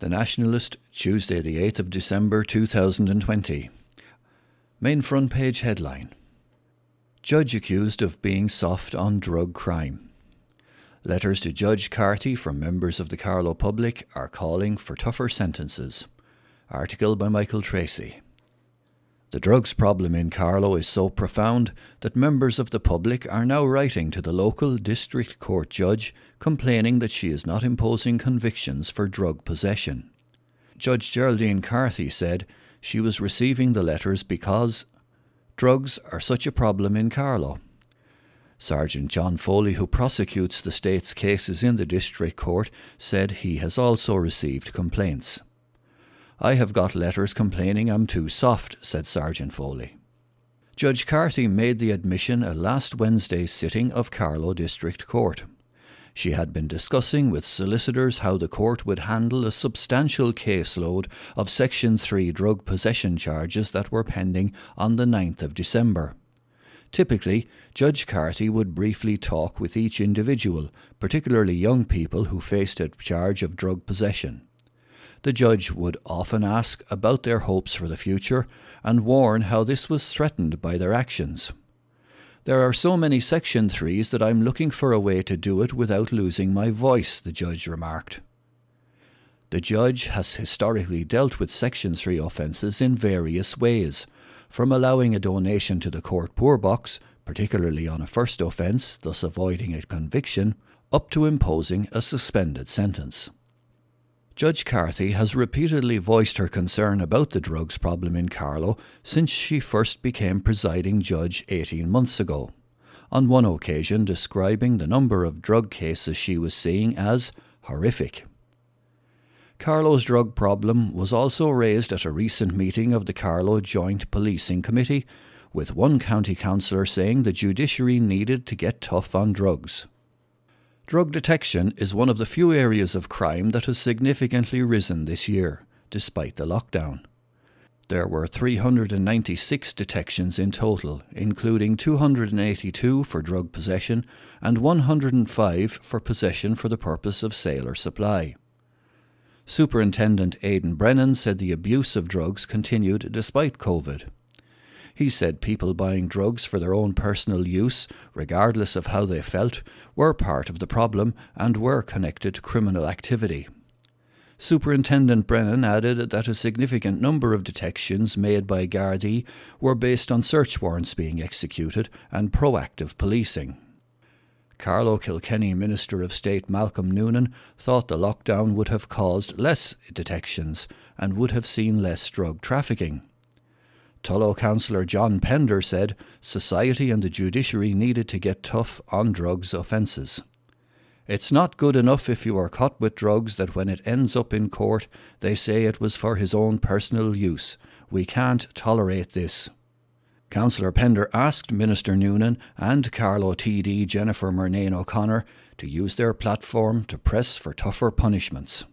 The Nationalist, Tuesday, the 8th of December 2020. Main front page headline Judge accused of being soft on drug crime. Letters to Judge Carthy from members of the Carlow public are calling for tougher sentences. Article by Michael Tracy. The drugs problem in Carlow is so profound that members of the public are now writing to the local district court judge complaining that she is not imposing convictions for drug possession. Judge Geraldine Carthy said she was receiving the letters because drugs are such a problem in Carlow. Sergeant John Foley, who prosecutes the state's cases in the district court, said he has also received complaints. I have got letters complaining I'm too soft, said Sergeant Foley. Judge Carthy made the admission at last Wednesday's sitting of Carlow District Court. She had been discussing with solicitors how the court would handle a substantial caseload of Section 3 drug possession charges that were pending on the 9th of December. Typically, Judge Carthy would briefly talk with each individual, particularly young people who faced a charge of drug possession the judge would often ask about their hopes for the future and warn how this was threatened by their actions. There are so many Section 3s that I'm looking for a way to do it without losing my voice, the judge remarked. The judge has historically dealt with Section 3 offences in various ways, from allowing a donation to the court poor box, particularly on a first offence, thus avoiding a conviction, up to imposing a suspended sentence. Judge Carthy has repeatedly voiced her concern about the drugs problem in Carlow since she first became presiding judge 18 months ago. On one occasion, describing the number of drug cases she was seeing as horrific. Carlow's drug problem was also raised at a recent meeting of the Carlow Joint Policing Committee, with one county councillor saying the judiciary needed to get tough on drugs. Drug detection is one of the few areas of crime that has significantly risen this year, despite the lockdown. There were 396 detections in total, including 282 for drug possession and 105 for possession for the purpose of sale or supply. Superintendent Aidan Brennan said the abuse of drugs continued despite COVID. He said people buying drugs for their own personal use, regardless of how they felt, were part of the problem and were connected to criminal activity. Superintendent Brennan added that a significant number of detections made by Gardaí were based on search warrants being executed and proactive policing. Carlow Kilkenny Minister of State Malcolm Noonan thought the lockdown would have caused less detections and would have seen less drug trafficking. Tullow councillor John Pender said society and the judiciary needed to get tough on drugs offences. It's not good enough if you are caught with drugs that when it ends up in court they say it was for his own personal use. We can't tolerate this. Councillor Pender asked Minister Noonan and Carlow TD Jennifer Murnane O'Connor to use their platform to press for tougher punishments.